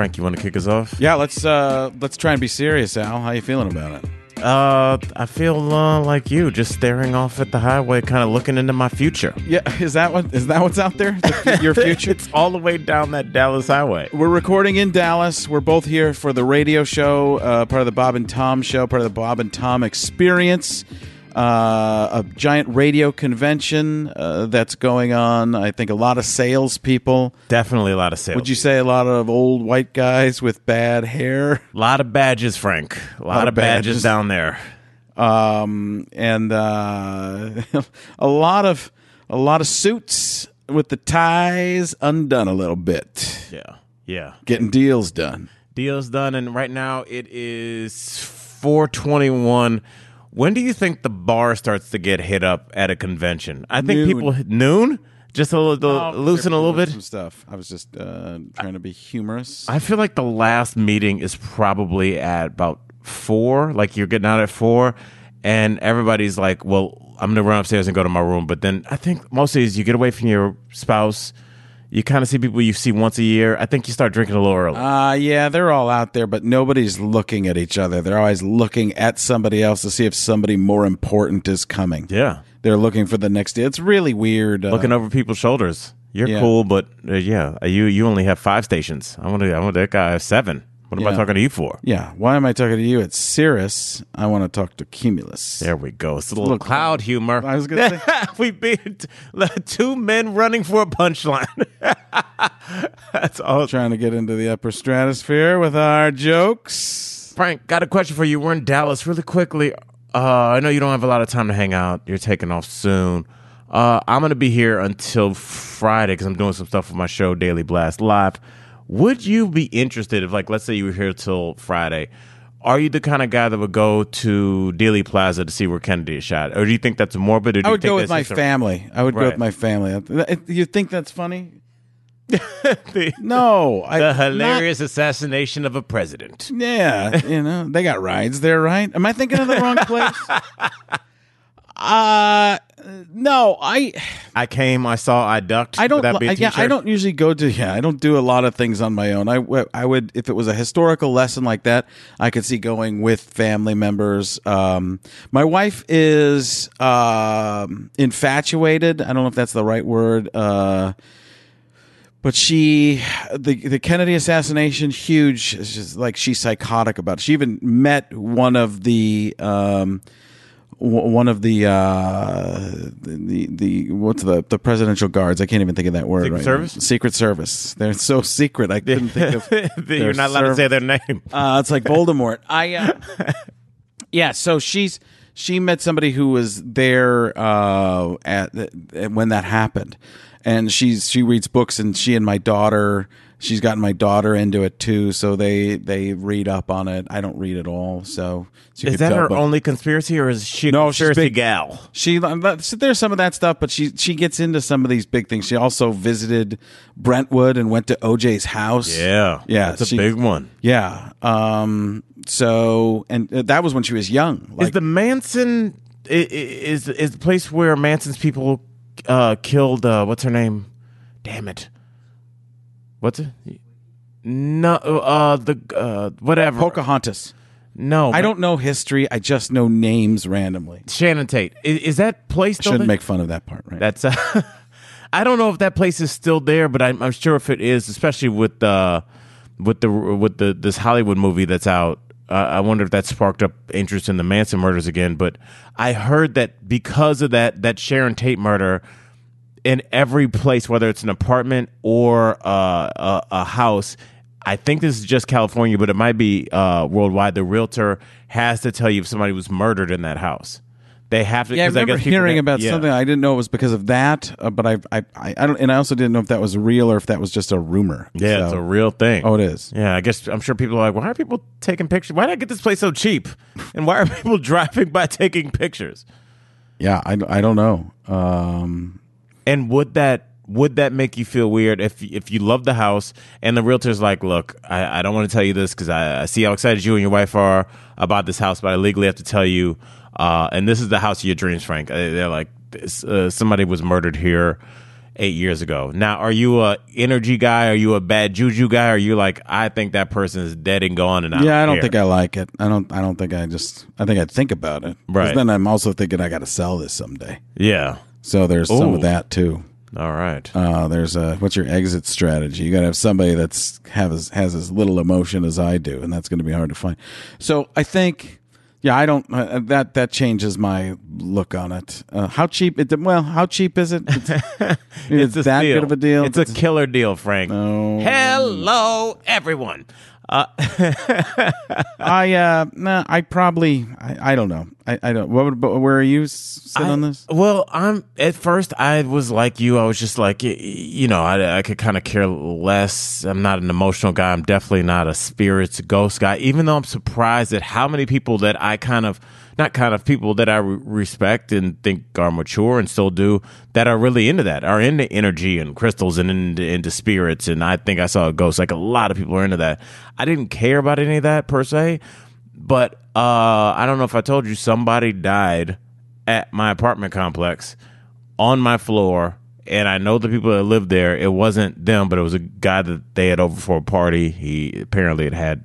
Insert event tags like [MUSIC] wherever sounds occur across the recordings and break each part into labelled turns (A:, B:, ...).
A: Frank, you want to kick us off?
B: Yeah, let's uh let's try and be serious, Al. How you feeling about it?
A: Uh, I feel uh, like you, just staring off at the highway, kind of looking into my future.
B: Yeah, is that what is that what's out there? The, your [LAUGHS] future?
A: it's all the way down that Dallas highway.
B: We're recording in Dallas. We're both here for the radio show, uh, part of the Bob and Tom show, part of the Bob and Tom experience. Uh, a giant radio convention uh, that's going on. I think a lot of salespeople.
A: Definitely a lot of sales.
B: Would you say a lot of old white guys with bad hair?
A: A lot of badges, Frank. A lot, of badges.
B: badges.
A: down there.
B: um, and uh, [LAUGHS] a lot of a lot of suits with the ties undone a little bit,
A: Yeah, yeah.
B: getting deals done.
A: Deal's done, and right now it is four twenty-one. When do you think the bar starts to get hit up at a convention? I think
B: Noon.
A: people noon, just a little
B: Oh,
A: loosen a little bit.
B: Some stuff. I was just uh, trying to be humorous.
A: I feel like the last meeting is probably at about four. Like you're getting out at four, and everybody's like, "Well, I'm gonna run upstairs and go to my room." But then I think mostly is you get away from your spouse. You kind of see people you see once a year. I think you start drinking a little early.
B: Uh, yeah, they're all out there, but nobody's looking at each other. They're always looking at somebody else to see if somebody more important is coming.
A: yeah,
B: They're looking for the next. It's really weird. Uh,
A: looking over people's shoulders. You're
B: Yeah.
A: cool, but uh, yeah, you you only have five stations. I want to. I want that guy have seven. What am I talking to you for?
B: yeah. Why am I talking to you? It's Cirrus. I want to talk to Cumulus.
A: There we go. It's a little
B: Look,
A: cloud humor.
B: I was gonna say- [LAUGHS]
A: we beat two men running for a punchline. [LAUGHS] That's all.
B: Trying to get into the upper stratosphere with our jokes.
A: Frank, got a question for you. We're in Dallas really quickly. Uh, I know you don't have a lot of time to hang out. You're taking off soon. Uh, I'm going to be here until Friday because I'm doing some stuff with my show, Daily Blast Live. Would you be interested if, like, let's say you were here till Friday? Are you the kind of guy that would go to Dealey Plaza to see where Kennedy is shot, or do you think that's morbid? Or do
B: I
A: you
B: would
A: think
B: go with
A: that's
B: my
A: just a-
B: family. I would go
A: Right.
B: with my family. You think that's funny?
A: the, [LAUGHS]
B: No, I,
A: the
B: not-
A: hilarious assassination of a president.
B: Yeah, you know, they got rides there, right? Am I thinking of the wrong place? [LAUGHS] uh no, I
A: I came, I saw, I ducked.
B: I don't
A: Would that be a
B: yeah, I don't usually go to yeah, I don't do a lot of things on my own. I I would if it was a historical lesson like that, I could see going with family members. Um my wife is um infatuated. I don't know if that's the right word. Uh but she the the Kennedy assassination huge it's just like she's psychotic about it. She even met one of the um one of the uh the the what's the the presidential guards I can't even think of that word
A: Secret
B: right
A: Service?
B: now. Secret Service they're so secret I couldn't [LAUGHS] think of
A: You're not allowed to say their name.
B: uh, it's like Voldemort. [LAUGHS] I uh, yeah. So she's she met somebody who was there uh, at, at when that happened, and she's she reads books, and she and my daughter. She's gotten my daughter into it too, so they they read up on it. I don't read at all, so she
A: Is that
B: tell,
A: her only conspiracy, or is she a
B: No, she's
A: conspiracy
B: big-
A: gal?
B: She there's some of that stuff, but she she gets into some of these big things. She also visited Brentwood and went to OJ's house.
A: Yeah,
B: Yeah,
A: that's a
B: she-
A: big one.
B: Yeah. Um. So, and uh, that was when she was young. Like,
A: is the Manson is is the place where Manson's people uh, killed? Uh, what's her name? Damn it! What's it? No, uh, the uh, whatever.
B: Pocahontas.
A: no,
B: I don't know history. I just know names randomly.
A: Shannon Tate. Is, is that place still
B: Shouldn't
A: there?
B: make fun of that part, right?
A: That's. Uh, [LAUGHS] I don't know if that place is still there, but I'm, I'm sure if it is, especially with the with the with the this Hollywood movie that's out. Uh, I wonder if that sparked up interest in the Manson murders again. But I heard that because of that that Sharon Tate murder, in every place, whether it's an apartment or uh, a, a house. I think this is just California, but it might be uh, worldwide. The realtor has to tell you if somebody was murdered in that house. They have to.
B: yeah, I remember
A: guess
B: hearing
A: get-
B: about
A: yeah.
B: something. I didn't know it was because of that, uh, but I, I, I, I don't, and I also didn't know if that was real or if that was just a rumor.
A: Yeah,
B: So-
A: it's a real thing.
B: oh, it is.
A: Yeah, I guess I'm sure people are like, why are people taking pictures? Why did I get this place so cheap? And why are [LAUGHS] people driving by taking pictures?
B: Yeah, I, I don't know. Um,
A: And would that would that make you feel weird if if you love the house and the realtor's like, look, I, I don't want to tell you this because I, I see how excited you and your wife are about this house, but I legally have to tell you. Uh, and this is the house of your dreams, Frank. Uh, They're like, this, uh, somebody was murdered here. eight years ago. Now, are you a energy guy? Are you a bad juju guy? Are you like I think that person is dead and gone? And I
B: yeah, I don't
A: care.
B: think I like it. I don't. I don't think I just. I think I'd think about it.
A: Right.
B: Then I'm also thinking I got to sell this someday.
A: Yeah.
B: So there's some of that too.
A: All right.
B: Uh, there's a what's your exit strategy? You got to have somebody that's have as, has as little emotion as I do, and that's going to be hard to find. So I think, yeah, I don't. Uh, that that changes my look on it. Uh, how cheap? It well, how cheap is it? It's, [LAUGHS] it's
A: a
B: that good of a deal.
A: It's a killer deal, Frank.
B: No.
A: Hello, everyone. Uh, [LAUGHS]
B: I uh, nah, I probably I, I don't know. I, I don't. What would, where are you s- sit on this?
A: Well, I'm at first I was like you. I was just like you know I, I could kind of care less. I'm not an emotional guy. I'm definitely not a spirits ghost guy. Even though I'm surprised at how many people that I kind of not kind of people that I re- respect and think are mature and still do that are really into that are into energy and crystals and into, into spirits. And I think I saw a ghost. Like a lot of people are into that. I didn't care about any of that per se, but uh, I don't know if I told you somebody died at my apartment complex on my floor and I know the people that lived there. It wasn't them, but it was a guy that they had over for a party. He apparently had had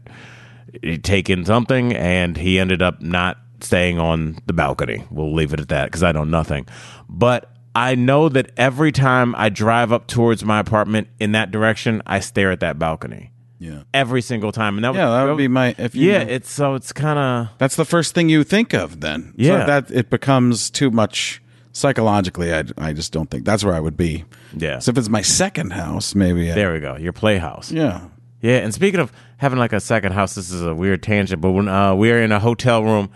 A: taken something and he ended up not staying on the balcony. We'll leave it at that because I know nothing. But I know that every time I drive up towards my apartment in that direction, I stare at that balcony
B: Yeah,
A: every single time. And that
B: yeah, that would be my. If you
A: yeah. It's so it's kind of
B: That's the first thing you think of then.
A: Yeah.
B: So that it becomes too much psychologically. I, I just don't think that's where I would be.
A: Yeah.
B: So if it's my second house, maybe. I,
A: there we go. Your playhouse.
B: yeah.
A: Yeah, and speaking of having like a second house, this is a weird tangent, but when uh, we were in a hotel room,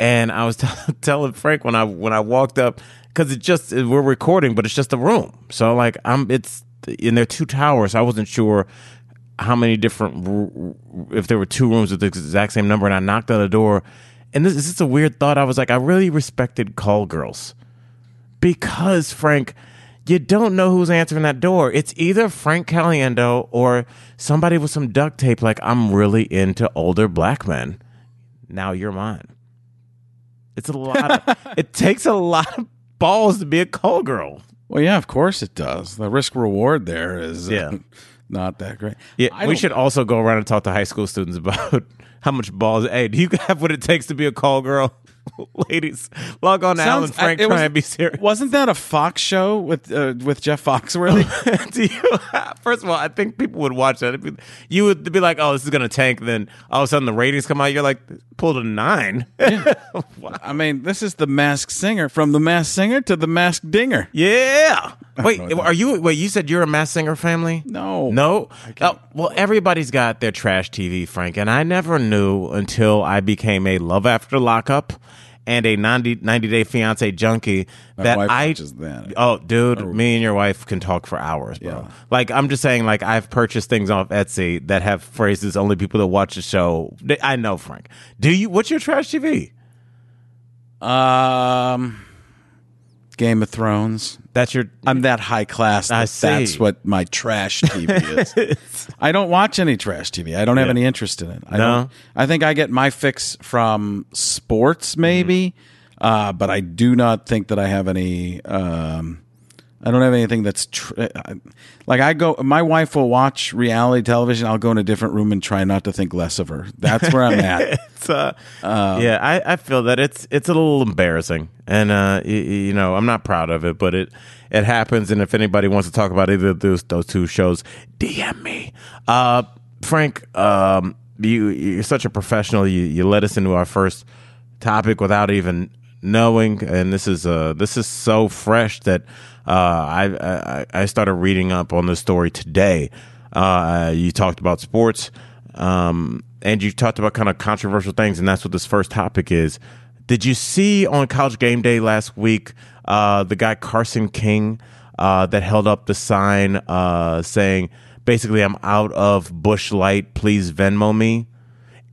A: and I was [LAUGHS] t- telling Frank when I when I walked up because it just we're recording, but it's just a room, so like I'm it's in there are two towers. I wasn't sure how many different if there were two rooms with the exact same number, and I knocked on the door, and this, this is a weird thought. I was like, I really respected call girls because Frank, you don't know who's answering that door. It's either Frank Caliendo or somebody with some duct tape. Like I'm really into older black men. Now you're mine. It's a lot. Of, it takes a lot of balls to be a call girl.
B: Well, yeah, of course it does. The risk reward there is uh, [LAUGHS] not that great.
A: Yeah, we should also go around and talk to high school students about [LAUGHS] how much balls. Hey, do you have what it takes to be a call girl? [LAUGHS] Ladies, log on to Alan
B: Sounds-
A: Frank
B: it
A: trying
B: was-
A: to be serious.
B: Wasn't that a Fox show with uh, with Jeff Foxworthy? [LAUGHS]
A: do you, first of all, I think people would watch that. It'd be- You would be like, "Oh, this is gonna tank." Then all of a sudden, the ratings come out. You're like, "Pulled a nine. [LAUGHS]
B: I mean, this is the Masked Singer from the Masked Singer to the Masked Dinger.
A: Yeah. Wait, are you? Wait, you said you're a Masked Singer family?
B: No,
A: No. Oh, well, everybody's got their trash TV, Frank, and I never knew until I became a Love After Lockup and a 90, 90 Day Fiance junkie
B: My
A: that I.
B: watches that.
A: Oh, dude, me and your wife can talk for hours, bro.
B: Yeah.
A: Like, I'm just saying, like, I've purchased things off Etsy that have phrases only people that watch the show. I know, Frank. Do you? What's your trash TV?
B: Um, Game of Thrones.
A: That's your.
B: I'm that high class.
A: I
B: That that's what my trash TV [LAUGHS] is. I don't watch any trash TV. I don't have
A: Yeah.
B: any interest in it. I
A: No?
B: don't. I think I get my fix from sports, maybe, uh, but I do not think that I have any. Um, I don't have anything that's tr- like I go. My wife will watch reality television. I'll go in a different room and try not to think less of her. That's where I'm [LAUGHS] at.
A: it's uh, yeah I, I feel that it's it's a little embarrassing and uh you, you know i'm not proud of it but it it happens and if anybody wants to talk about either of those those two shows dm me uh frank um you you're such a professional you you led us into our first topic without even knowing and this is uh this is so fresh that uh i i i started reading up on this story today. Uh you talked about sports um and you talked about kind of controversial things and that's what this first topic is. Did you see on college game day last week uh the guy carson king uh that held up the sign uh saying basically i'm out of Busch Light. Please venmo me.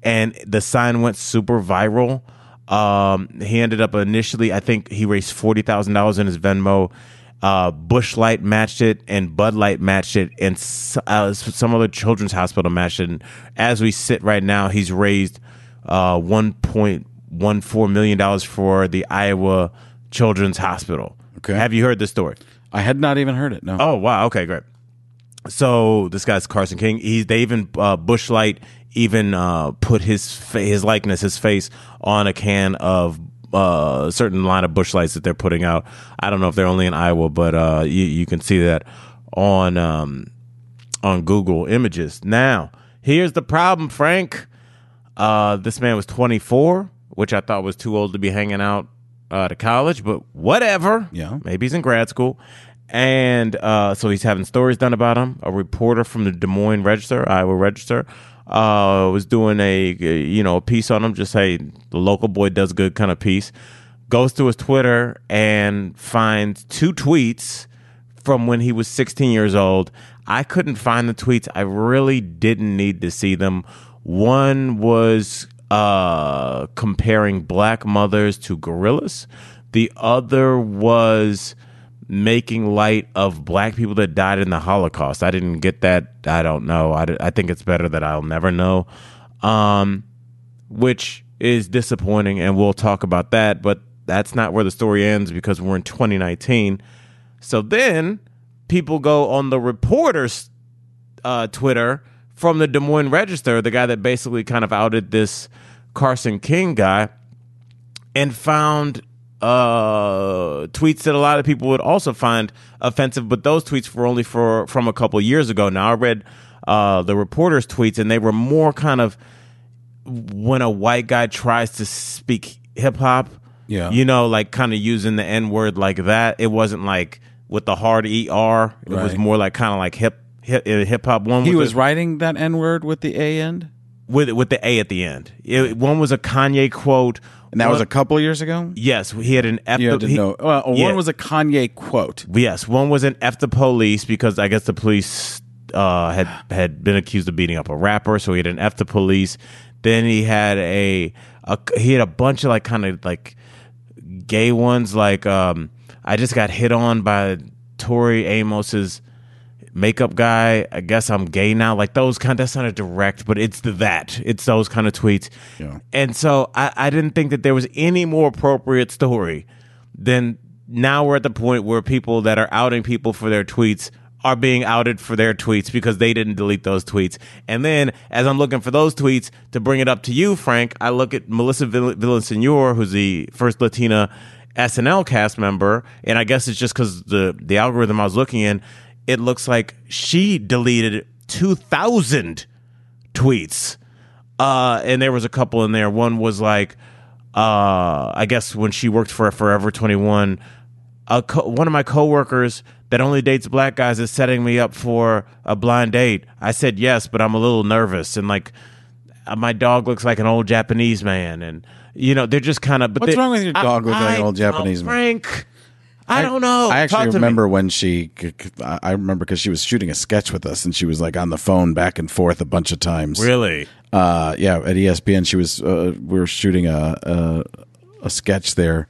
A: And the sign went super viral. Um, he ended up initially, I think he raised forty thousand dollars in his Venmo. Uh, Busch Light matched it, and Bud Light matched it, and s- uh, some other children's hospital matched it. And as we sit right now, he's raised uh, one point one four million dollars for the Iowa Children's Hospital.
B: Okay.
A: Have you heard this story?
B: I had not even heard it. No.
A: Oh wow. Okay, great. So this guy's Carson King. He they even uh, Busch Light even uh, put his fa- his likeness, his face on a can of uh, a certain line of Busch Lights that they're putting out. I don't know if they're only in Iowa, but uh, you you can see that on um, on Google Images. Now here's the problem, Frank. Uh, this man was 24, which I thought was too old to be hanging out uh, to college, but whatever.
B: Yeah.
A: Maybe he's in grad school. And uh, so he's having stories done about him. A reporter from the Des Moines Register, Iowa Register, uh, was doing a you know a piece on him. Just say the local boy does good kind of piece. Goes to his Twitter and finds two tweets from when he was 16 years old. I couldn't find the tweets. I really didn't need to see them. One was uh, comparing black mothers to gorillas. The other was making light of black people that died in the Holocaust. I didn't get that. I don't know. I, I think it's better that I'll never know, um, which is disappointing, and we'll talk about that. But that's not where the story ends because we're in 2019. So then people go on the reporter's uh, Twitter from the Des Moines Register, the guy that basically kind of outed this Carson King guy, and found uh, tweets that a lot of people would also find offensive. But those tweets were only for from a couple years ago. Now I read uh, the reporter's tweets, and they were more kind of when a white guy tries to speak hip hop.
B: Yeah.
A: you know, like kind of using the N word like that. It wasn't like with the hard er. It was more like kind of like hip hip hip hop. One
B: he was
A: a-
B: writing that N word with the A end,
A: with with the A at the end. It, one was a Kanye quote,
B: and that was a couple of years ago.
A: yes. He had an F.
B: You had to
A: he-
B: know. Well,
A: yeah.
B: one was a Kanye quote.
A: Yes, one was an F the police because I guess the police uh, had had been accused of beating up a rapper, so he had an F the police. Then he had a, a he had a bunch of like kind of like gay ones, like um, I just got hit on by Tori Amos's makeup guy. I guess I'm gay now. Like those kind. That's not a direct, but it's the that. It's those kind of tweets.
B: Yeah.
A: And so I, I didn't think that there was any more appropriate story than now we're at the point where people that are outing people for their tweets are being outed for their tweets because they didn't delete those tweets. And then as I'm looking for those tweets to bring it up to you, Frank, I look at Melissa Vill- Villasenor, who's the first Latina SNL cast member, and I guess it's just because the the algorithm I was looking in, it looks like she deleted two thousand tweets. Uh, and there was a couple in there. One was like, uh, I guess when she worked for Forever 21, a co- one of my coworkers that only dates black guys is setting me up for a blind date. I said yes, but I'm a little nervous and like uh, my dog looks like an old Japanese man, and you know they're just kind of. But
B: What's wrong with your dog looking like an old Japanese man?
A: Frank? I, don't know.
B: I actually
A: to me.
B: remember when she. I I remember because she was shooting a sketch with us, and she was like on the phone back and forth a bunch of times.
A: Really?
B: Uh, yeah, at ESPN, she was. Uh, we were shooting a, a a sketch there,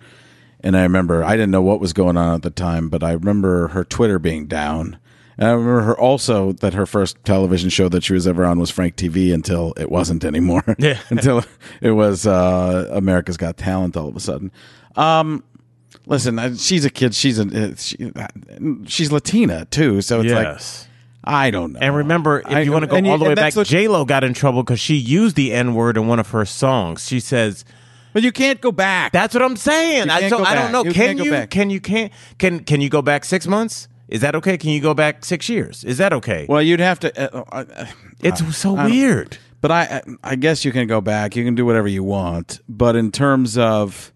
B: and I remember I didn't know what was going on at the time, but I remember her Twitter being down. And I remember her also that her first television show that she was ever on was Frank TV until it wasn't anymore.
A: Yeah. [LAUGHS]
B: until it was uh, America's Got Talent all of a sudden. Um, listen, she's a kid. She's a uh, she, she's Latina too, so it's like
A: yes.
B: I don't know.
A: And remember, if
B: I-
A: you want to go
B: and you-
A: all the way back,
B: what-
A: J Lo got in trouble because she used the N word in one of her songs. She says,
B: but you can't go back.
A: "That's what I'm saying." I, so I don't know.
B: You
A: can you? Can you? Can can can you go back six months? Is that okay? Can you go back six years? Is that okay?
B: well, you'd have to. Uh, uh, uh,
A: it's so weird.
B: But I, I guess you can go back. You can do whatever you want. But in terms of,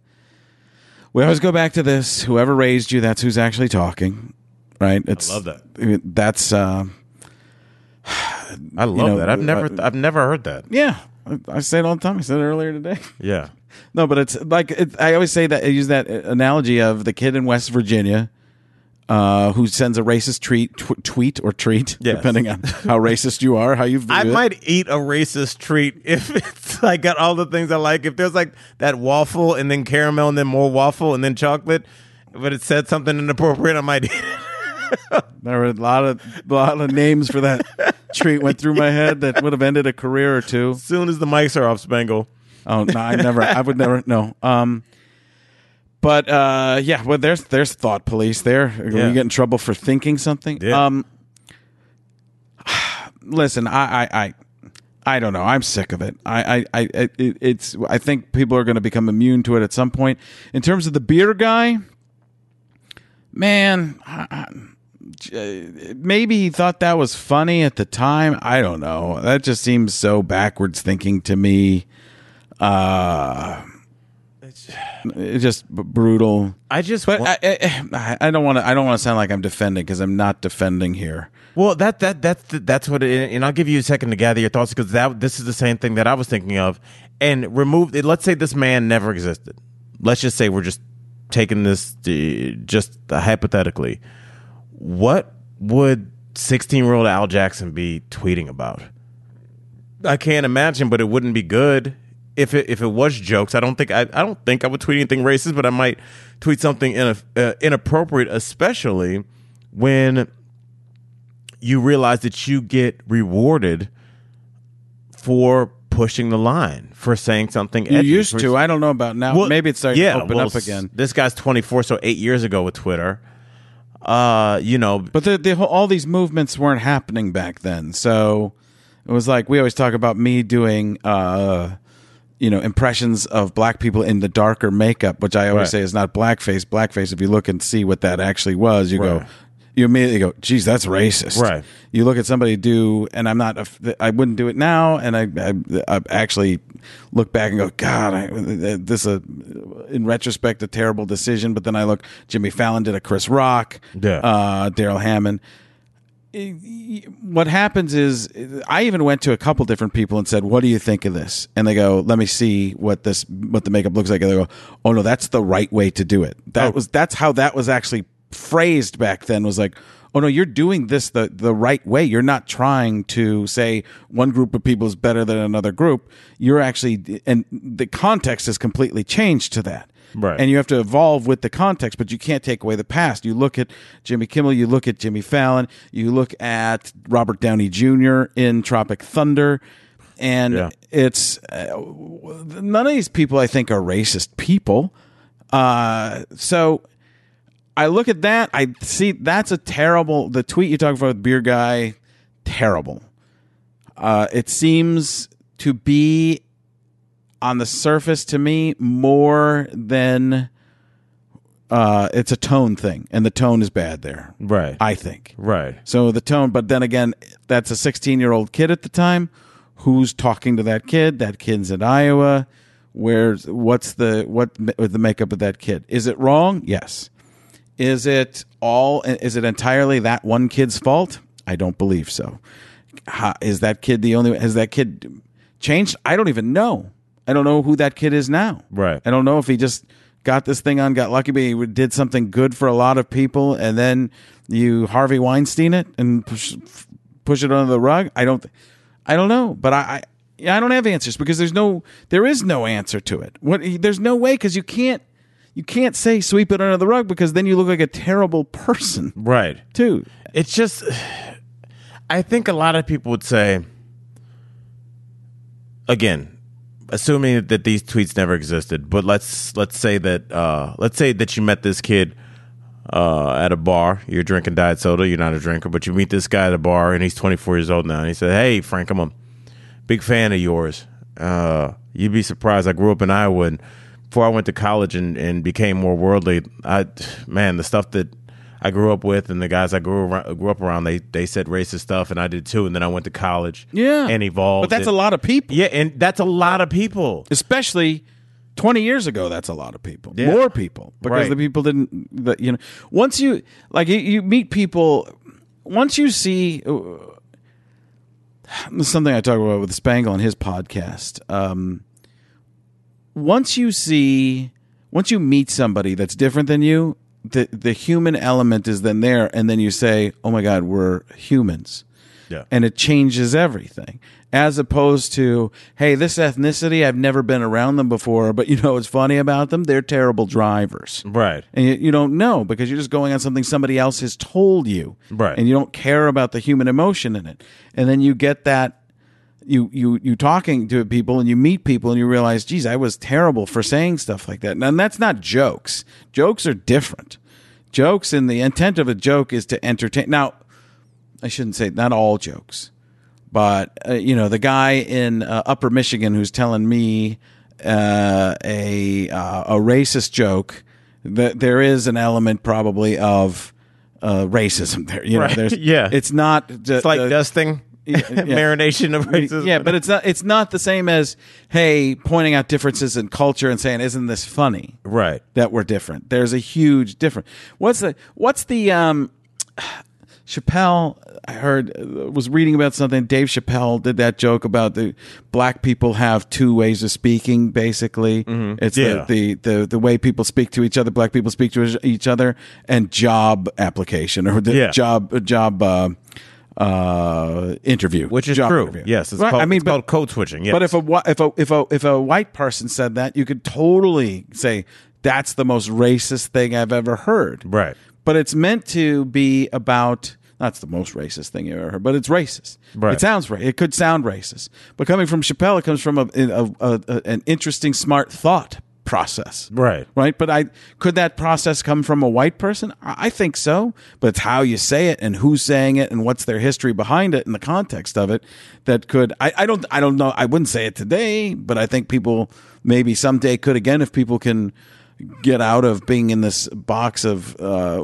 B: we always go back to this: whoever raised you, that's who's actually talking, right? It's, I
A: love that.
B: I mean, That's uh,
A: I love
B: know,
A: that. I've
B: uh,
A: never I've never heard that.
B: yeah. I, I say it all the time. I said it earlier today. [LAUGHS]
A: Yeah.
B: No, but it's like it, I always say that I use that analogy of the kid in West Virginia uh, who sends a racist tweet, tw- tweet or treat,
A: Yes.
B: depending on how racist you are, how you view
A: I
B: it.
A: might eat a racist treat [LAUGHS] if it's like got all the things I like. If there's like that waffle and then caramel and then more waffle and then chocolate, but it said something inappropriate, I might [LAUGHS] eat it.
B: There were a lot of a lot of names for that treat went through my head that would have ended a career or two.
A: As soon as the mics are off, Spangle.
B: Oh no, I never, I would never. No. Um, But uh, yeah, well, there's there's thought police there.
A: Yeah.
B: You get in trouble for thinking something.
A: Yeah.
B: Um, [SIGHS] listen, I, I, I, I don't know. I'm sick of it. I, I, I it, it's. I think people are going to become immune to it at some point. In terms of the beer guy, man, I, I- maybe he thought that was funny at the time. I don't know. That just seems so backwards thinking to me. Uh, it's just b- brutal.
A: I just
B: But I, I, I don't want to. I don't want to sound like I'm defending because I'm not defending here.
A: Well, that that that's that's what, it, and I'll give you a second to gather your thoughts because that this is the same thing that I was thinking of. And remove. Let's say this man never existed. Let's just say we're just taking this uh, just hypothetically. What would sixteen-year-old Al Jackson be tweeting about? I can't imagine, but it wouldn't be good if it if it was jokes. I don't think I, I don't think I would tweet anything racist, but I might tweet something in uh, inappropriate, especially when you realize that you get rewarded for pushing the line for saying something.
B: You
A: edgy,
B: used to. I don't know about now.
A: Well,
B: Maybe it's starting
A: yeah,
B: to open
A: well,
B: up again.
A: This guy's 24, so eight years ago with Twitter. Uh, you know,
B: But the, the whole, all these movements weren't happening back then. So it was like we always talk about me doing, uh, you know, impressions of black people in the darker makeup, which I always
A: Right.
B: say is not blackface. Blackface, if you look and see what that actually was, you
A: Right.
B: go, you immediately go, geez, that's racist.
A: Right.
B: You look at somebody do, and I'm not, I wouldn't do it now. And I, I, I actually look back and go, God, I, this a, in retrospect, a terrible decision. But then I look, Jimmy Fallon did a Chris Rock,
A: Yeah.
B: uh, Darrell Hammond. What happens is, I even went to a couple different people and said, "What do you think of this?" And they go, "Let me see what this what the makeup looks like." And they go, "Oh no, that's the right way to do it." That
A: Oh.
B: was that's how that was actually phrased back then. Was like, "Oh no, you're doing this the the right way. You're not trying to say one group of people is better than another group. You're actually and the context has completely changed to that."
A: Right.
B: And you have to evolve with the context, but you can't take away the past. You look at Jimmy Kimmel, you look at Jimmy Fallon, you look at Robert Downey Jr. in Tropic Thunder, and
A: Yeah.
B: it's uh, none of these people I think are racist people. Uh, so I look at that, I see that's a terrible. The tweet you talk about with beer guy, terrible. Uh, it seems to be on the surface to me more than uh, it's a tone thing, and the tone is bad there.
A: right,
B: I think.
A: right.
B: So the tone, but then again, that's a 16 year old kid at the time. Who's talking to that kid? That kid's in Iowa. Where's what's the what with the makeup of that kid? Is it wrong? Yes. Is it all? Is it entirely that one kid's fault? I don't believe so. How, is that kid the only? Has that kid changed? I don't even know. I don't know who that kid is now.
A: Right.
B: I don't know if he just got this thing on, got lucky, but he did something good for a lot of people, and then you Harvey Weinstein it and push, push it under the rug. I don't, I don't know, but I, I, I don't have answers because there's no, there is no answer to it. What? There's no way because you can't, you can't say sweep it under the rug because then you look like a terrible person
A: Right.
B: too.
A: It's just, I think a lot of people would say, again, assuming that these tweets never existed, but let's let's say that uh, let's say that you met this kid uh, at a bar. You're drinking diet soda. You're not a drinker, but you meet this guy at a bar, and he's 24 years old now. And he said, "Hey, Frank, I'm a big fan of yours. Uh, you'd be surprised. I grew up in Iowa, and before I went to college and, and became more worldly, I man, the stuff that I grew up with and the guys I grew around, grew up around, they they said racist stuff, and I did too. And then I went to college,
B: Yeah,
A: and evolved.
B: But that's a lot of people.
A: Yeah, and that's a lot of people.
B: especially 20 years ago that's a lot of people
A: Yeah.
B: more people because
A: Right.
B: the people didn't the, you know once you like you, you meet people once you see uh, something i talk about with spangle on his podcast um, once you see once you meet somebody that's different than you the the human element is then there and then you say oh my god we're humans
A: Yeah.
B: and it changes everything as opposed to hey this ethnicity i've never been around them before but you know what's funny about them they're terrible drivers
A: Right.
B: and you, you don't know because you're just going on something somebody else has told you
A: Right.
B: and you don't care about the human emotion in it and then you get that you you you talking to people and you meet people and you realize, geez, I was terrible for saying stuff like that. And that's not jokes. Jokes are different. Jokes and the intent of a joke is to entertain. Now, I shouldn't say not all jokes, but uh, you know the guy in uh, Upper Michigan who's telling me uh, a uh, a racist joke. That there is an element probably of uh, racism there. You know,
A: Right.
B: there's [LAUGHS]
A: Yeah.
B: It's not.
A: It's like dusting, [LAUGHS] marination of racism.
B: Yeah, but it's not. It's not the same as hey, pointing out differences in culture and saying, "Isn't this funny?"
A: right.
B: that we're different. There's a huge difference. What's the what's the um [SIGHS] Chappelle I heard uh, was reading about something Dave Chappelle did that joke about the black people have two ways of speaking basically. It's
A: Yeah.
B: the, the the the way people speak to each other, black people speak to each other and job application or the
A: Yeah.
B: job job uh, uh interview
A: Which is true.
B: interview.
A: Yes, it's
B: Right,
A: called,
B: I mean
A: it's
B: but-
A: called code switching. Yes.
B: but if a if a if a if a white person said that, you could totally say that's the most racist thing I've ever heard.
A: Right.
B: But it's meant to be about that's the most racist thing you've ever heard, but it's racist.
A: Right.
B: It sounds right. It could sound racist, but coming from Chappelle, it comes from a, a, a, a an interesting, smart thought process.
A: Right.
B: Right. But I could that process come from a white person? I think so. But it's how you say it and who's saying it and what's their history behind it and the context of it that could I, I don't I don't know I wouldn't say it today, but I think people maybe someday could again if people can get out of being in this box of uh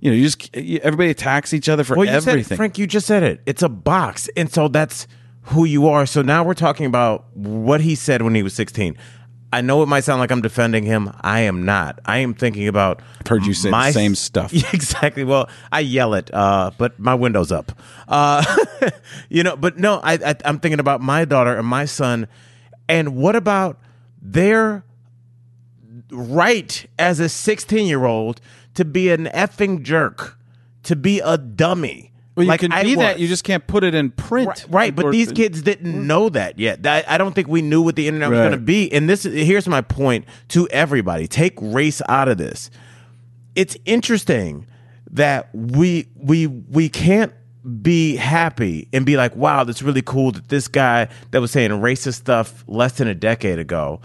B: you know, you just everybody attacks each other for
A: well, you
B: everything.
A: said, Frank, you just said it. It's a box, and so that's who you are. So now we're talking about what he said when he was 16. I know it might sound like I'm defending him. I am not. I am thinking about.
B: heard you say the
A: my-
B: same stuff. [LAUGHS]
A: Exactly. Well, I yell it, uh, but my window's up. Uh, [LAUGHS] you know, but no, I, I, I'm thinking about my daughter and my son, and what about their right as a 16 year old to be an effing jerk, to be a dummy.
B: Well, you
A: like
B: can
A: I
B: be that. You just can't put it in print.
A: Right, right, but these kids didn't mm-hmm. know that yet. I, I don't think we knew what the internet was
B: Right.
A: going to be. And this, here's my point to everybody: take race out of this. It's interesting that we we we can't be happy and be like, wow, that's really cool that this guy that was saying racist stuff less than a decade ago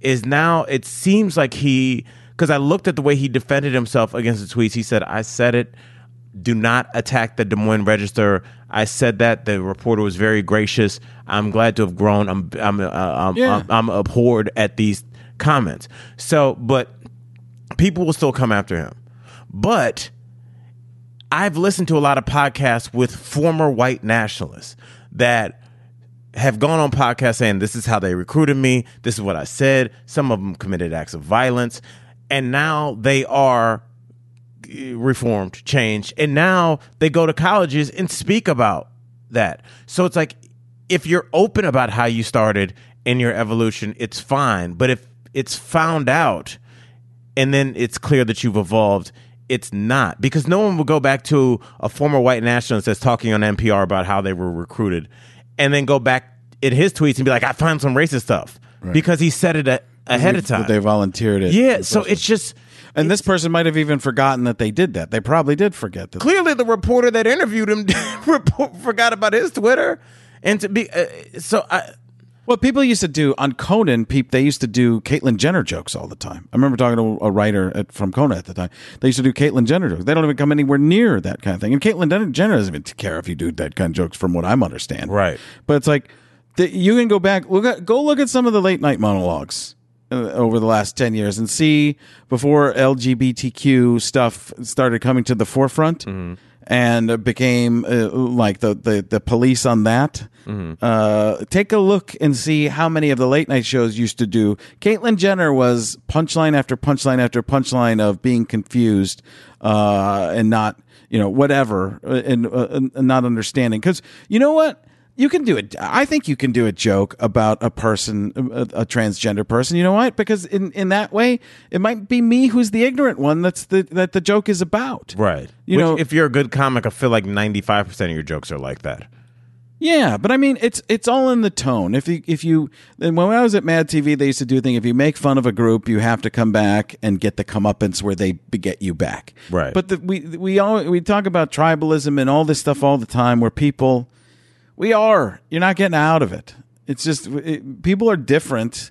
A: is now. It seems like he because I looked at the way he defended himself against the tweets. He said, "I said it." Do not attack the Des Moines Register. I said that the reporter was very gracious. I'm glad to have grown. I'm I'm uh, I'm,
B: Yeah.
A: I'm, I'm abhorred at these comments. So, but people will still come after him. But I've listened to a lot of podcasts with former white nationalists that have gone on podcasts saying this is how they recruited me, this is what I said. Some of them committed acts of violence, and now they are reformed, changed, and now they go to colleges and speak about that. So it's like if you're open about how you started in your evolution, it's fine. But if it's found out and then it's clear that you've evolved, it's not because no one will go back to a former white nationalist that's talking on NPR about how they were recruited and then go back in his tweets and be like, I found some racist stuff because he said it a, ahead of time.
B: They volunteered it.
A: yeah. So it's just.
B: And this person might have even forgotten that they did that. They probably did forget that.
A: clearly the reporter that interviewed him [LAUGHS] forgot about his Twitter, and to be uh, so I.
B: Well, people used to do on Conan. Peep, they used to do Caitlyn Jenner jokes all the time. I remember talking to a writer at, from Conan at the time. They used to do Caitlyn Jenner jokes. They don't even come anywhere near that kind of thing. And Caitlyn Jenner- doesn't even care if you do that kind of jokes, from what I'm understand.
A: Right.
B: But it's like the, you can go back. Look at go look at some of the late night monologues over the last ten years and see before LGBTQ stuff started coming to the forefront. And became uh, like the, the, the police on that. Uh, take a look and see how many of the late night shows used to do. Caitlyn Jenner was punchline after punchline after punchline of being confused uh, and not, you know, whatever, uh, and, uh, and not understanding. Because you know what? You can do it. I think you can do a joke about a person, a, a transgender person. You know what? Because in, in that way, it might be me who's the ignorant one. That's the that the joke is about.
A: Right.
B: You
A: Which,
B: know-
A: if you're a good comic, I feel like 95 percent of your jokes are like that.
B: Yeah, but I mean, it's it's all in the tone. If you if you when I was at Mad TV, they used to do a thing. If you make fun of a group, you have to come back and get the comeuppance where they get you back.
A: Right.
B: But the, we we all we talk about tribalism and all this stuff all the time, where people We are. You're not getting out of it. It's just it, people are different.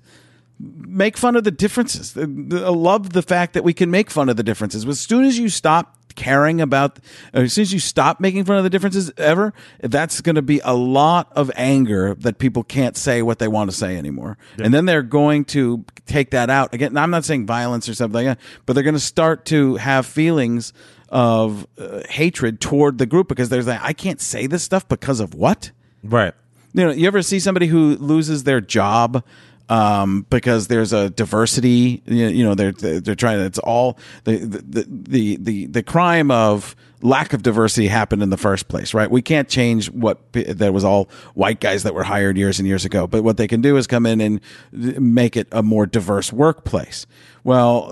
B: Make fun of the differences. The- the- I love the fact that we can make fun of the differences. As soon as you stop caring about, as soon as you stop making fun of the differences ever, that's going to be a lot of anger that people can't say what they want to say anymore. And then they're going to take that out. Again, I'm not saying violence or something like that, but they're going to start to have feelings of uh, hatred toward the group because there's like, I can't say this stuff because of what?
A: Right.
B: you know, you ever see somebody who loses their job um, because there's a diversity? You you know, they're they're trying. It's all the the the the, the crime of lack of diversity happened in the first place, right? We can't change what that was all white guys that were hired years and years ago. But what they can do is come in and make it a more diverse workplace. Well,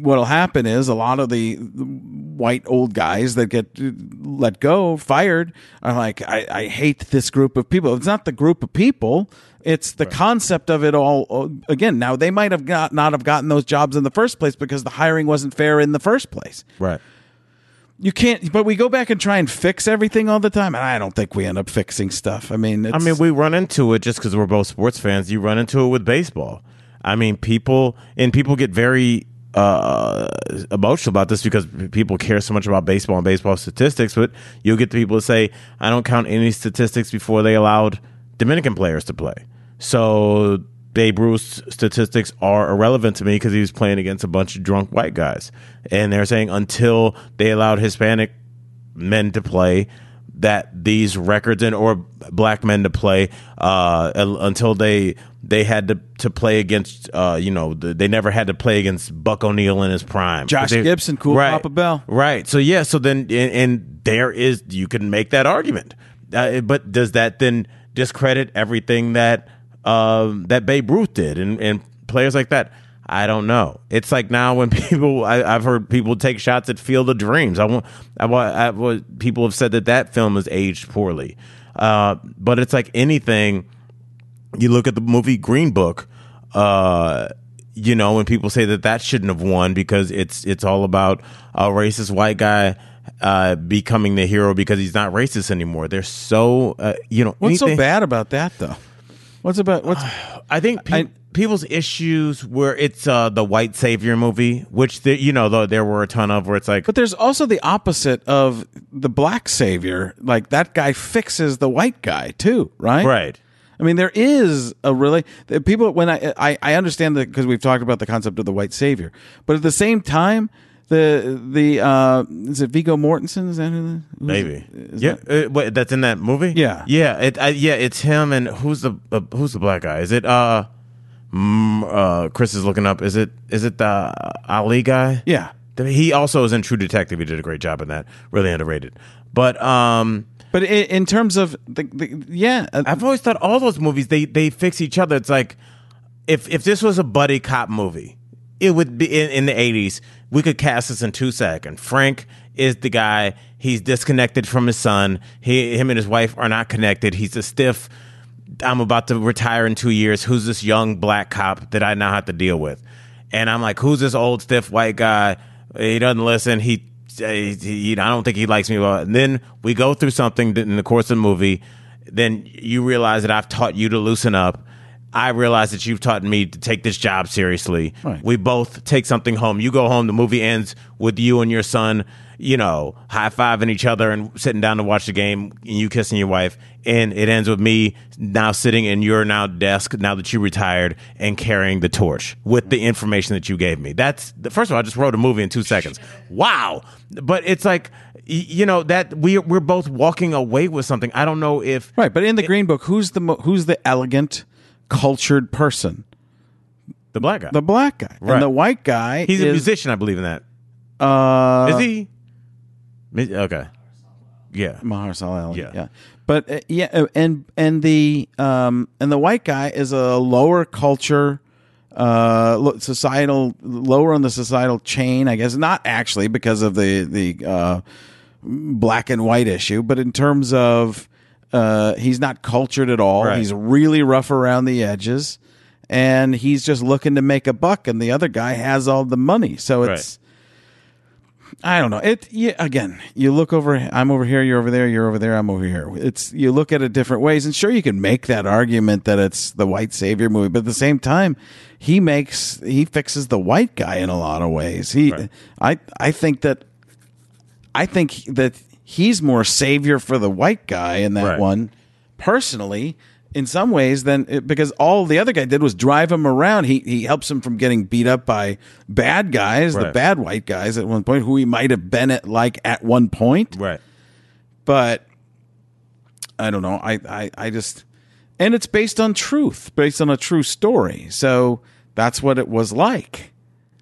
B: what'll happen is a lot of the white old guys that get let go, fired, are like, I, I hate this group of people. It's not the group of people. It's the concept of it all. Again, now they might have got, not have gotten those jobs in the first place because the hiring wasn't fair in the first place.
A: Right.
B: You can't, but we go back and try and fix everything all the time, and I don't think we end up fixing stuff. I mean, it's,
A: I mean, we run into it just because we're both sports fans. You run into it with baseball. I mean, people and people get very uh, emotional about this because people care so much about baseball and baseball statistics. But you'll get the people to say, "I don't count any statistics before they allowed Dominican players to play." So Babe Ruth's statistics are irrelevant to me because he was playing against a bunch of drunk white guys, and they're saying until they allowed Hispanic men to play that these records and or black men to play uh, until they they had to to play against uh, you know the, they never had to play against Buck O'Neill in his prime.
B: Josh
A: They-
B: Gibson, cool
A: right,
B: Papa Bell.
A: right? So yeah, so then and, and there is you can make that argument, uh, but does that then discredit everything that um, that Babe Ruth did and and players like that? I don't know. It's like now when [LAUGHS] people I, I've heard people take shots at Field of Dreams. I want I want I, what people have said that that film is aged poorly, uh, but it's like anything. You look at the movie Green Book. Uh, you know, when people say that that shouldn't have won because it's it's all about a racist white guy uh, becoming the hero because he's not racist anymore. They're so uh, you know.
B: What's
A: anything-
B: so bad about that, though? What's about what's
A: I think pe-
B: I-
A: people's issues where it's uh, the white savior movie, which the, you know though there were a ton of where it's like
B: But there's also the opposite of the black savior. Like that guy fixes the white guy too, right?
A: right.
B: I mean, there is a really the people when I I, I understand that because we've talked about the concept of the white savior, but at the same time, the the uh, is it Viggo Mortensen? Is that who the-
A: Maybe.
B: is
A: Yeah,
B: that-
A: uh, wait, that's in that movie.
B: Yeah.
A: yeah, it, I, yeah. It's him and who's the uh, who's the black guy? Is it uh, uh, Chris is looking up. Is it is it the Ali guy?
B: yeah.
A: he also is in True Detective. He did a great job in that. Really underrated. But um,
B: But in, in terms of the, the yeah, uh,
A: I've always thought all those movies they they fix each other. It's like if if this was a buddy cop movie, it would be in, in the eighties. We could cast this in two seconds. Frank is the guy. He's disconnected from his son. He him and his wife are not connected. He's a stiff. I'm about to retire in two years. Who's this young black cop that I now have to deal with? And I'm like, who's this old stiff white guy? He doesn't listen. He, he, he I don't think he likes me. Well, and then we go through something in the course of the movie. Then you realize that I've taught you to loosen up. I realize that you've taught me to take this job seriously.
B: Right.
A: We both take something home. You go home. The movie ends with you and your son, you know, high fiving each other and sitting down to watch the game, and you kissing your wife. And it ends with me now sitting in your now desk now that you retired and carrying the torch with the information that you gave me. That's first of all, I just wrote a movie in two seconds. Wow! But it's like you know that we we're both walking away with something. I don't know if
B: right. But in the Green Book, who's the mo- who's the elegant, cultured person?
A: the black guy.
B: The black guy
A: Right.
B: and the white guy.
A: He's a musician, I believe in that.
B: Uh,
A: Is he? Okay. Yeah.
B: Mahershala Ali.
A: Yeah.
B: Yeah. But uh, yeah, uh, and and the um and the white guy is a lower culture, uh, societal lower on the societal chain. I guess not actually because of the the uh, black and white issue, but in terms of uh, he's not cultured at all.
A: Right.
B: He's really rough around the edges, and he's just looking to make a buck. And the other guy has all the money, so it's I don't know. It yeah, again, you look over I'm over here, you're over there, you're over there, I'm over here. It's you look at it different ways and sure you can make that argument that it's the white savior movie, but at the same time, he makes he fixes the white guy in a lot of ways. He
A: Right.
B: I I think that I think that he's more savior for the white guy in that
A: Right.
B: one personally in some ways than because all the other guy did was drive him around. He he helps him from getting beat up by bad guys the bad white guys at one point who he might have been at like at one point.
A: Right.
B: but I don't know. I I I just and it's based on truth based on a true story. So that's what it was like.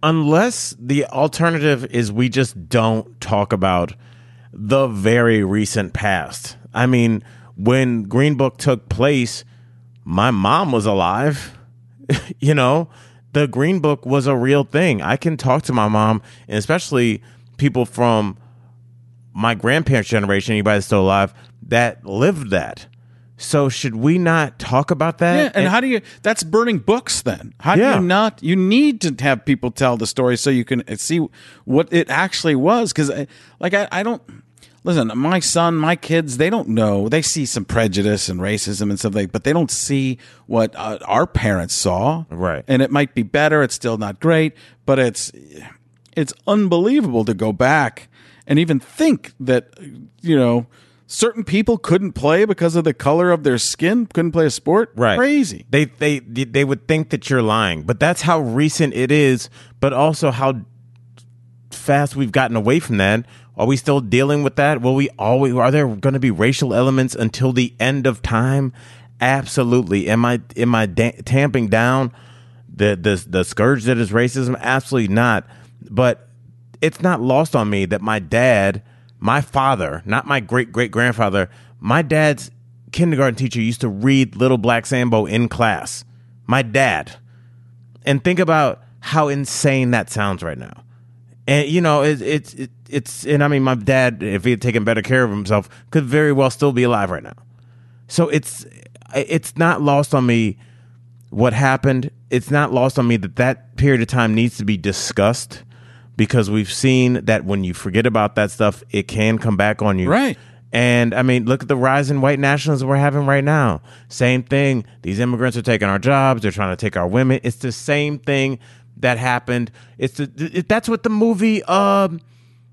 A: Unless the alternative is we just don't talk about the very recent past. I mean, when Green Book took place, my mom was alive. [LAUGHS] you know, the Green Book was a real thing. I can talk to my mom, and especially people from my grandparents' generation, anybody that's still alive, that lived that. So should we not talk about that?
B: Yeah, and, how do you? That's burning books. Then how do you not? You need to have people tell the story so you can see what it actually was. Because, like, I, I don't listen. My son, my kids, they don't know. They see some prejudice and racism and stuff like, but they don't see what uh, our parents saw.
A: Right.
B: and it might be better. It's still not great, but it's it's unbelievable to go back and even think that you know certain people couldn't play because of the color of their skin couldn't play a sport
A: right
B: crazy
A: they they they would think that you're lying but that's how recent it is but also how fast we've gotten away from that are we still dealing with that will we always are there going to be racial elements until the end of time absolutely am i am i da- tamping down the the the scourge that is racism absolutely not but it's not lost on me that my dad, my father, not my great great grandfather, my dad's kindergarten teacher used to read Little Black Sambo in class. My dad. And think about how insane that sounds right now. And you know, it, it's it, it's and I mean, my dad, if he had taken better care of himself, could very well still be alive right now. So it's it's not lost on me what happened. It's not lost on me that that period of time needs to be discussed because we've seen that when you forget about that stuff, it can come back on you.
B: Right.
A: And I mean, look at the rise in white nationalism we're having right now. Same thing. These immigrants are taking our jobs. They're trying to take our women. It's the same thing that happened. It's the, it, that's what the movie um,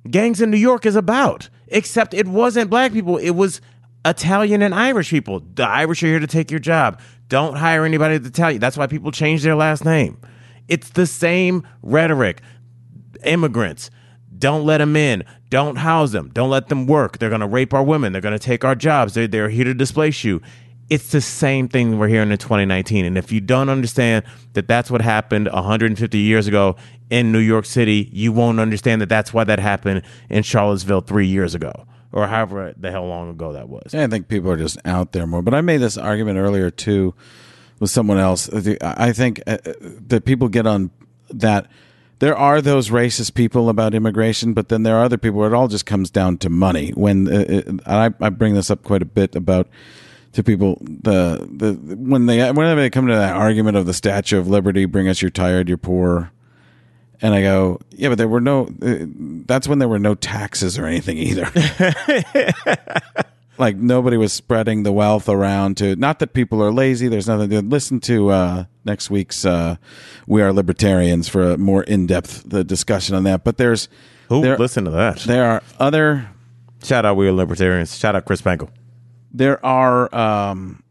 A: Gangs in New York is about. Except it wasn't black people. It was Italian and Irish people. The Irish are here to take your job. Don't hire anybody to tell you. That's why people change their last name. It's the same rhetoric immigrants. Don't let them in. Don't house them. Don't let them work. They're going to rape our women. They're going to take our jobs. They're, they're here to displace you. It's the same thing we're hearing in 2019. And if you don't understand that that's what happened 150 years ago in New York City, you won't understand that that's why that happened in Charlottesville three years ago or however the hell long ago that was.
B: I think people are just out there more. But I made this argument earlier too with someone else. I think uh, that people get on that. There are those racist people about immigration, but then there are other people where it all just comes down to money. When uh, it, I, I bring this up quite a bit about to people the the when they whenever they come to that argument of the Statue of Liberty, bring us you're tired, you're poor. And I go, yeah, but there were no. Uh, that's when there were no taxes or anything either. [LAUGHS] like nobody was spreading the wealth around to. Not that people are lazy. There's nothing to listen to. Uh, next week's uh, "We Are Libertarians" for a more in depth the discussion on that. But there's
A: Who listen to that?
B: there are other
A: Shout out, we are libertarians. Shout out, Chris Spangle.
B: There are um,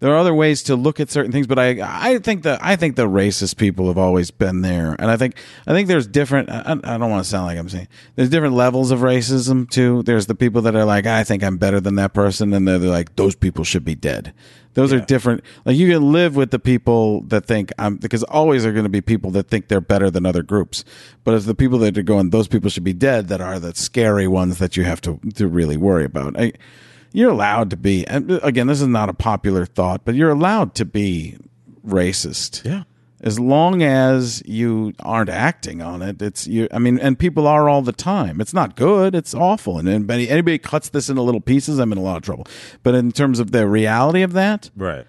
B: there are other ways to look at certain things, but I I think the I think the racist people have always been there, and I think I think there's different. I, I don't want to sound like I'm saying there's different levels of racism too. There's the people that are like I think I'm better than that person, and they're, they're like those people should be dead. Those are different. Like you can live with the people that think I'm because always are going to be people that think they're better than other groups. But it's the people that are going those people should be dead that are the scary ones that you have to to really worry about. I, you're allowed to be and uh, again this is not a popular thought but you're allowed to be racist
A: Yeah.
B: as long as you aren't acting on it it's you i mean and people are all the time it's not good it's awful and anybody anybody cuts this into little pieces i'm in a lot of trouble but in terms of the reality of that
A: Right.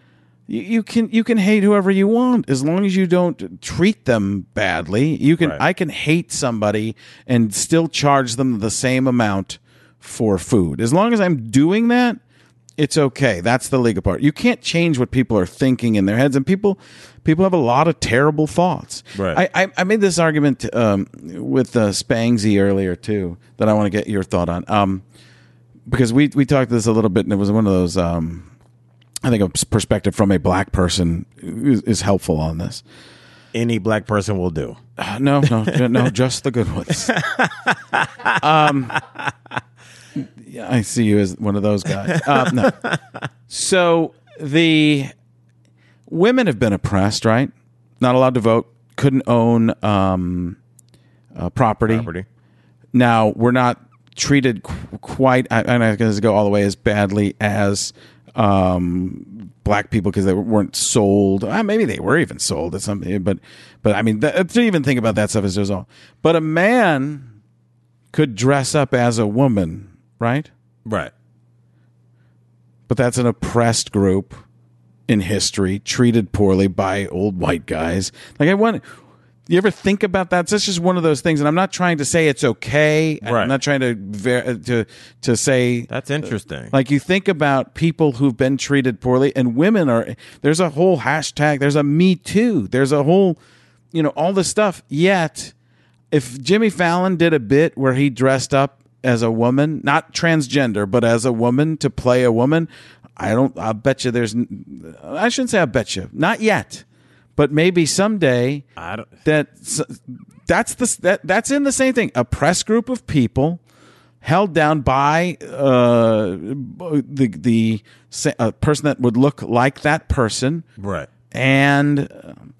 B: you, you can you can hate whoever you want as long as you don't treat them badly. You can
A: Right.
B: I can hate somebody and still charge them the same amount for food. As long as I'm doing that, it's okay. That's the legal part. You can't change what people are thinking in their heads, and people people have a lot of terrible thoughts.
A: Right.
B: I I, I made this argument um, with uh, Spangsy earlier too that I want to get your thought on. Um, because we we talked this a little bit, and it was one of those. Um, I think a perspective from a black person is, is helpful on this.
A: Any black person will do. [SIGHS]
B: Uh, no, no, no, just the good ones. [LAUGHS] um, yeah, I see you as one of those guys. Uh, [LAUGHS] no. So the women have been oppressed, right? Not allowed to vote, couldn't own um, uh, property.
A: Property.
B: Now we're not treated qu- quite. I, I'm not going to go all the way as badly as um, black people because they weren't sold. Uh, maybe they were even sold at something, but but I mean that, to even think about that stuff is just all. But a man could dress up as a woman, right?
A: Right.
B: But that's an oppressed group in history, treated poorly by old white guys. Like I want. You ever think about that? That's just one of those things, and I'm not trying to say it's okay.
A: Right.
B: I'm not trying to ver- uh, to to say
A: That's uh, interesting.
B: like you think about people who've been treated poorly, and women are. There's a whole hashtag. There's a Me Too. There's a whole, you know, all this stuff. Yet, if Jimmy Fallon did a bit where he dressed up as a woman, not transgender, but as a woman to play a woman, I don't. I bet you there's. I shouldn't say I bet you. Not yet, but maybe someday
A: I don't.
B: that that's the that that's in the same thing. A press group of people held down by uh, the the a person that would look like that person,
A: Right.
B: and um,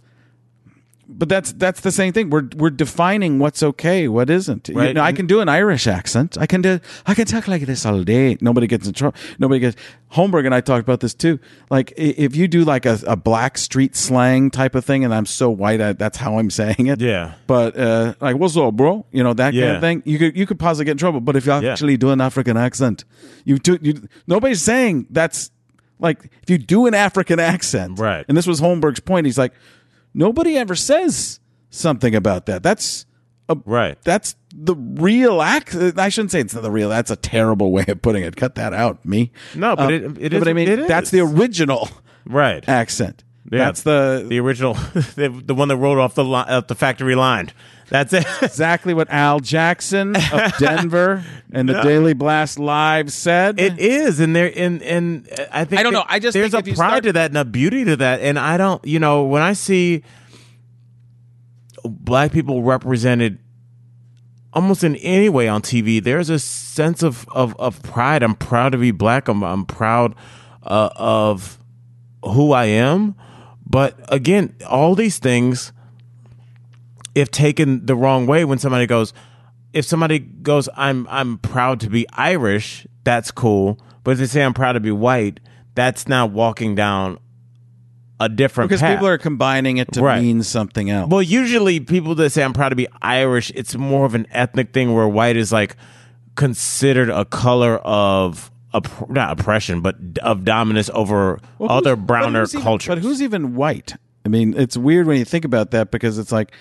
B: but that's that's the same thing. We're we're defining what's okay, what isn't. You
A: Right.
B: know, I can do an Irish accent. I can do. I can talk like this all day. Nobody gets in trouble. Nobody gets. Holmberg and I talked about this too. Like if you do like a, a black street slang type of thing, and I'm so white, I, that's how I'm saying it.
A: Yeah.
B: But uh, like, what's up, bro? You know that kind of thing. You could you could possibly get in trouble. But if you
A: Yeah.
B: actually do an African accent, you do. You, nobody's saying that's like if you do an African accent,
A: Right.
B: And this was Holmberg's point. He's like, nobody ever says something about that. That's a,
A: Right.
B: That's the real act. I shouldn't say it's not the real. That's a terrible way of putting it. Cut that out, me.
A: No, but
B: Um,
A: it- it is-
B: But I mean, that's the original
A: Right.
B: accent.
A: Yeah.
B: That's the,
A: the original, [LAUGHS] the, the one that rolled off the li- off the factory line. That's it. [LAUGHS]
B: exactly what Al Jackson of [LAUGHS] Denver and the
A: No.
B: Daily Blast Live said.
A: It is, and there, and and I think
B: I don't
A: that
B: know. I just
A: there's
B: think if
A: a
B: you
A: pride
B: start-
A: to that and a beauty to that, and I don't, you know, when I see black people represented almost in any way on TV, there's a sense of of, of pride. I'm proud to be black. I'm I'm proud uh, of who I am. But again, all these things, if taken the wrong way, when somebody goes, if somebody goes, I'm I'm proud to be Irish, that's cool. But if they say I'm proud to be white, that's now walking down a different
B: because
A: path.
B: people are combining it to
A: Right.
B: mean something else.
A: Well, usually people that say I'm proud to be Irish, it's more of an ethnic thing where white is like considered a color of opp- not oppression, but of dominance over
B: Well,
A: other
B: who's- but
A: browner
B: even-
A: cultures.
B: but who's even white? I mean, it's weird when you think about that because it's like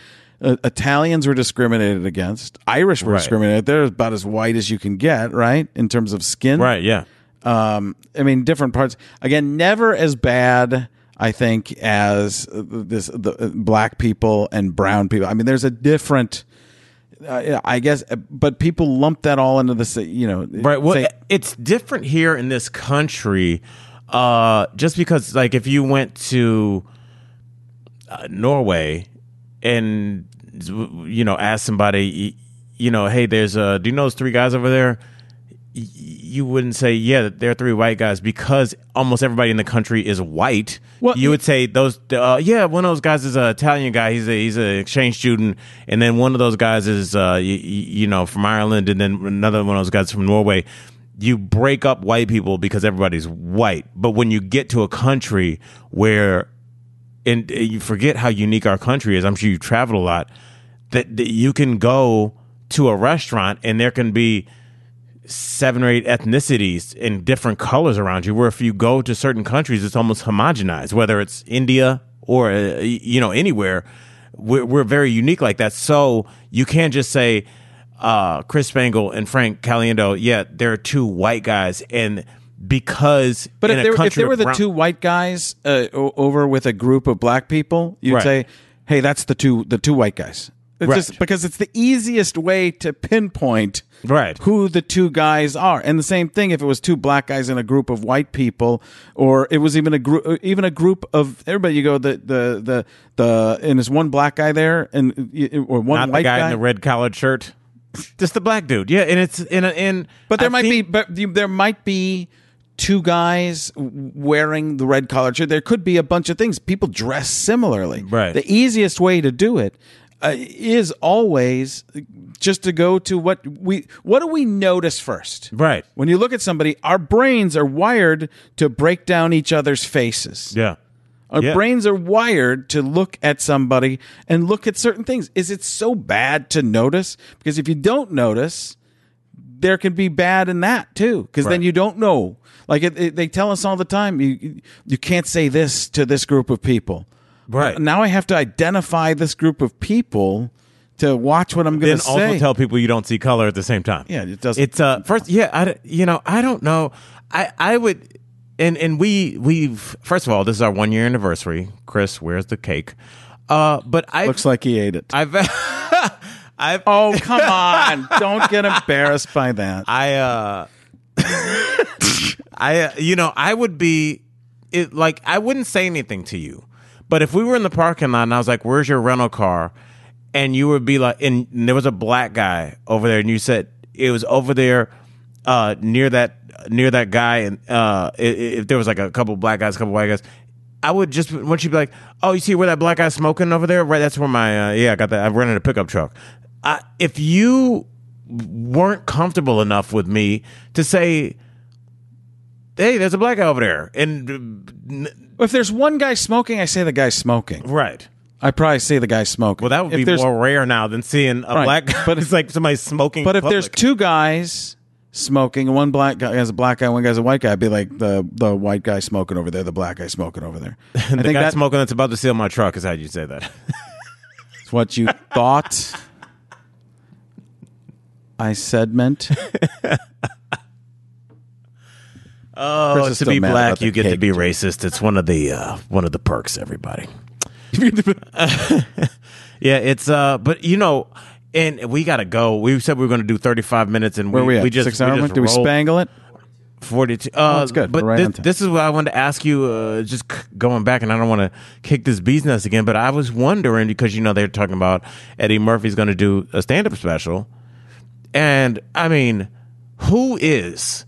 B: uh, Italians were discriminated against, Irish were
A: Right.
B: discriminated. They're about as white as you can get, right, in terms of skin.
A: right? Yeah.
B: Um, I mean, different parts. Again, never as bad. I think as this the uh, black people and brown people. I mean, there's a different. Uh, I guess, but people lump that all into the you know
A: Right. Well,
B: say-
A: it's different here in this country. Uh, just because, like, if you went to uh, Norway and you know ask somebody, you know, hey, there's a, do you know those three guys over there? You wouldn't say, yeah, they're three white guys because almost everybody in the country is white.
B: Well,
A: you would say those, uh, yeah, one of those guys is an Italian guy. He's a he's an exchange student, and then one of those guys is, uh, you, you know, from Ireland, and then another one of those guys from Norway. You break up white people because everybody's white, but when you get to a country where and you forget how unique our country is. I'm sure you traveled a lot. That, that you can go to a restaurant and there can be seven or eight ethnicities in different colors around you. Where if you go to certain countries, it's almost homogenized. Whether it's India or uh, you know anywhere, we're, we're very unique like that. So you can't just say uh, Chris Spangle and Frank Caliendo. Yeah, they're two white guys, and because
B: But if were- if they were the
A: brown-
B: two white guys uh, over with a group of black people, you'd
A: Right.
B: say, "Hey, that's the two the two white guys." It's
A: Right.
B: just because it's the easiest way to pinpoint
A: Right.
B: who the two guys are. And the same thing if it was two black guys in a group of white people, or it was even a group even a group of everybody. You go the the the the and there's one black guy there and or one
A: not
B: white
A: the guy, in the red collared shirt, just the black dude. Yeah, and it's in a, in.
B: But there
A: I've
B: might
A: seen-
B: be, but you- there might be two guys wearing the red collared shirt. There could be a bunch of things. People dress similarly.
A: Right.
B: The easiest way to do it uh, is always just to go to what we what do we notice first.
A: right.
B: When you look at somebody, our brains are wired to break down each other's faces.
A: Yeah.
B: Our
A: Yeah.
B: brains are wired to look at somebody and look at certain things. Is it so bad to notice? Because if you don't notice, there can be bad in that too. Because then you don't know. Like it, it- they tell us all the time, you you can't say this to this group of people.
A: Right.
B: now, I have to identify this group of people to watch what I'm going
A: Then
B: to
A: also tell people you don't see color at the same time.
B: Yeah, it doesn't-
A: It's uh first. Yeah, I you know I don't know. I I would. And, and we we've first of all this is our one year anniversary. Chris, where's the cake? Uh, but I
B: Looks like he ate it.
A: I've [LAUGHS] I've
B: oh come on! Don't get embarrassed by that.
A: I uh I uh, you know I would be it like I wouldn't say anything to you. But if we were in the parking lot and I was like, "Where's your rental car?" and you would be like and there was a black guy over there and you said it was over there uh near that near that guy and uh i- i- if there was like a couple black guys, a couple white guys, I would just once you'd be like, "Oh, you see where that black guy's smoking over there? Right, that's where my uh, yeah, I got that. I've rented a pickup truck." I, if you weren't comfortable enough with me to say, "Hey, there's a black guy over there," and uh,
B: If there's one guy smoking, I say the guy's smoking.
A: right.
B: I probably see the guy smoking.
A: Well, that would
B: If
A: be more rare now than seeing a
B: Right.
A: black guy. But [LAUGHS] it's like somebody smoking.
B: But if
A: in
B: there's two guys smoking, and one black guy has a black guy, one guy's a white guy, I'd be like the the white guy smoking over there, the black guy smoking over there. [LAUGHS] I
A: the
B: think
A: guy
B: that's
A: smoking that's about to steal my truck is how you say that.
B: It's what you thought. [LAUGHS] I said meant. [LAUGHS]
A: Oh,
B: Chris is
A: to
B: still
A: be
B: mad
A: black,
B: the
A: you get to
B: cake
A: be
B: joke.
A: racist. It's one of the uh, one of the perks. Everybody. [LAUGHS] yeah, it's uh, but you know, and we gotta go. We said we were going to do thirty five minutes, and
B: Where
A: we,
B: we at?
A: just
B: Six
A: we just
B: mark? Do we
A: rolled
B: spangle it?
A: forty two. Uh,
B: that's good.
A: But
B: We're right
A: this,
B: on time.
A: this is what I wanted to ask you. Uh, just c- going back, and I don't want to kick this bee's nest again, but I was wondering because you know they're talking about Eddie Murphy's going to do a stand up special, and I mean, who is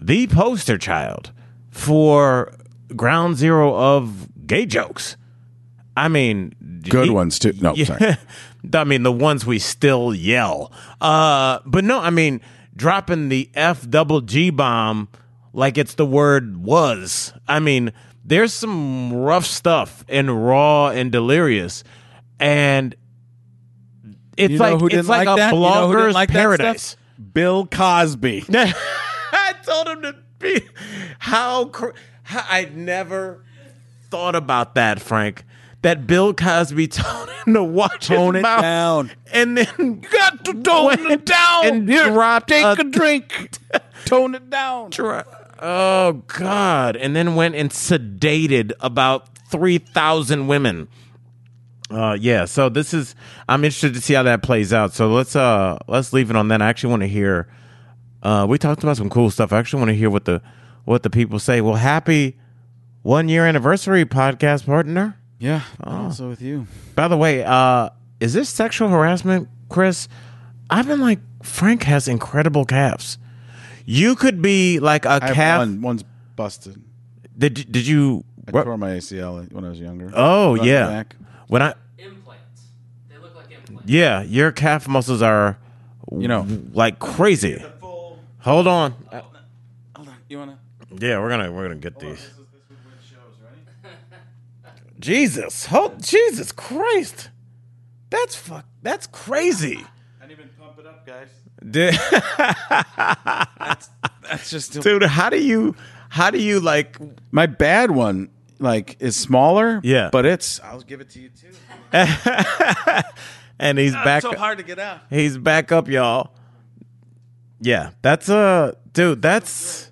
A: the poster child for ground zero of gay jokes? I mean,
B: Good
A: he-
B: ones too. No,
A: yeah.
B: sorry. [LAUGHS]
A: I mean, the ones we still yell. Uh, but no, I mean, dropping the F double G bomb like it's the word was. I mean, there's some rough stuff and raw and delirious. And it's
B: You know
A: like it's like,
B: like
A: a
B: that? You know
A: blogger's
B: like
A: paradise.
B: Bill Cosby. [LAUGHS]
A: I told him to be how, cr- how I never thought about that, Frank. That Bill Cosby [LAUGHS] told him to watch
B: Tone
A: his
B: it
A: mouth,
B: down.
A: and then you got to tone it down and dropped
B: Take
A: a,
B: a [LAUGHS] drink. Tone it down.
A: dro- Oh God! And then went and sedated about three thousand women. Uh, yeah. So this is. I'm interested to see how that plays out. So let's uh let's leave it on that. I actually want to hear. Uh, we talked about some cool stuff. I actually want to hear what the what the people say. Well, happy one year anniversary, podcast partner.
B: Yeah.
A: Oh.
B: Also with you.
A: By the way, uh, is this sexual harassment, Chris? I've been like, Frank has incredible calves. You could be like a
B: I
A: calf.
B: one. One's busted.
A: Did did you?
B: I
A: what-
B: tore my ACL when I was younger.
A: oh yeah.
B: Back.
A: When I
C: implants. They look like implants.
A: yeah, your calf muscles are
B: You know.
A: like crazy. Hold on. Uh,
B: Hold on. You wanna?
A: Yeah, we're gonna we're gonna get these. [LAUGHS] Jesus, hold Jesus Christ, that's fuck, that's crazy.
B: I Can't even pump it up, guys. [LAUGHS]
A: Dude,
B: That's just
A: dude, how do you how do you like
B: my bad one. Like is smaller,
A: Yeah.
B: but it's. I'll give it to you too. [LAUGHS]
A: and he's back
B: so hard to get out.
A: he's back up y'all. Yeah, that's uh dude, that's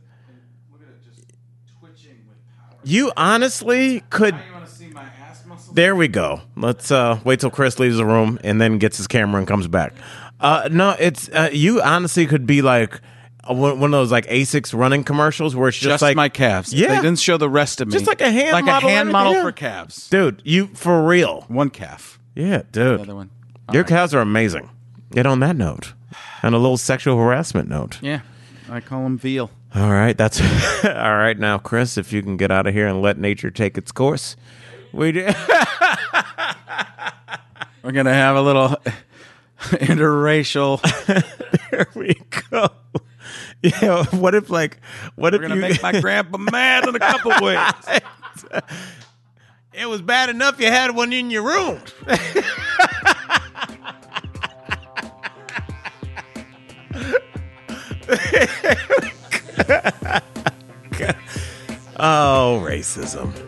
B: Look at it, just twitching with power.
A: you honestly could
B: Now you want to see my ass muscles?
A: There we go. Let's uh, wait till Chris leaves the room and then gets his camera and comes back. Uh, no, it's uh, you. Honestly, could be like one of those like Asics running commercials where it's just,
B: Just
A: like
B: my calves.
A: Yeah.
B: they didn't show the rest of me.
A: Just like a hand
B: like
A: model
B: a hand model
A: yeah.
B: for calves.
A: dude. You for real?
B: One calf,
A: Yeah, dude.
B: other one.
A: Your calves are amazing. Yet on that note, and a little sexual harassment note.
B: Yeah, I call them veal.
A: All right, that's [LAUGHS] all right. Now, Chris, if you can get out of here and let nature take its course, we do. [LAUGHS]
B: We're gonna have a little [LAUGHS] interracial.
A: there we go. [LAUGHS] Yeah. What if like? What if
B: We're gonna
A: you?
B: make my [LAUGHS] grandpa mad in a couple ways.
A: It was bad enough you had one in your room. [LAUGHS] oh, racism.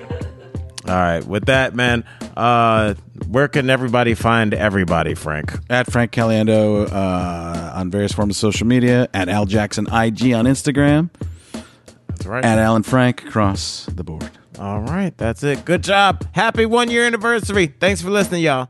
A: All right, with that, man, uh, where can everybody find everybody, Frank?
B: At Frank Caliendo uh, on various forms of social media. At Al Jackson IG on Instagram.
A: That's right.
B: At Alan Frank across the board.
A: All right, that's it. Good job. Happy one year anniversary. Thanks for listening, y'all.